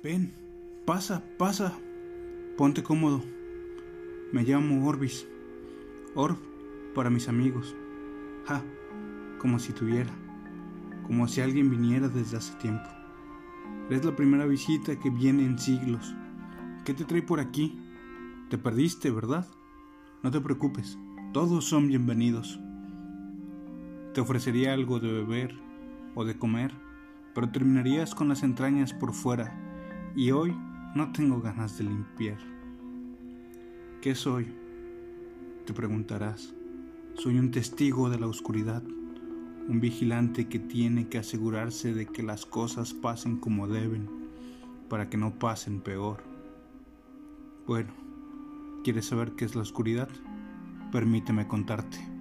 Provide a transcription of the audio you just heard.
Ven, pasa, pasa. Ponte cómodo. Me llamo Orbis. Orb para mis amigos. Ja, como si tuviera. Como si alguien viniera desde hace tiempo. Es la primera visita que viene en siglos. ¿Qué te trae por aquí? Te perdiste, ¿verdad? No te preocupes, todos son bienvenidos. Te ofrecería algo de beber o de comer, pero terminarías con las entrañas por fuera y hoy no tengo ganas de limpiar. ¿Qué soy? Te preguntarás. Soy un testigo de la oscuridad, un vigilante que tiene que asegurarse de que las cosas pasen como deben, para que no pasen peor. Bueno, ¿quieres saber qué es la oscuridad? Permíteme contarte.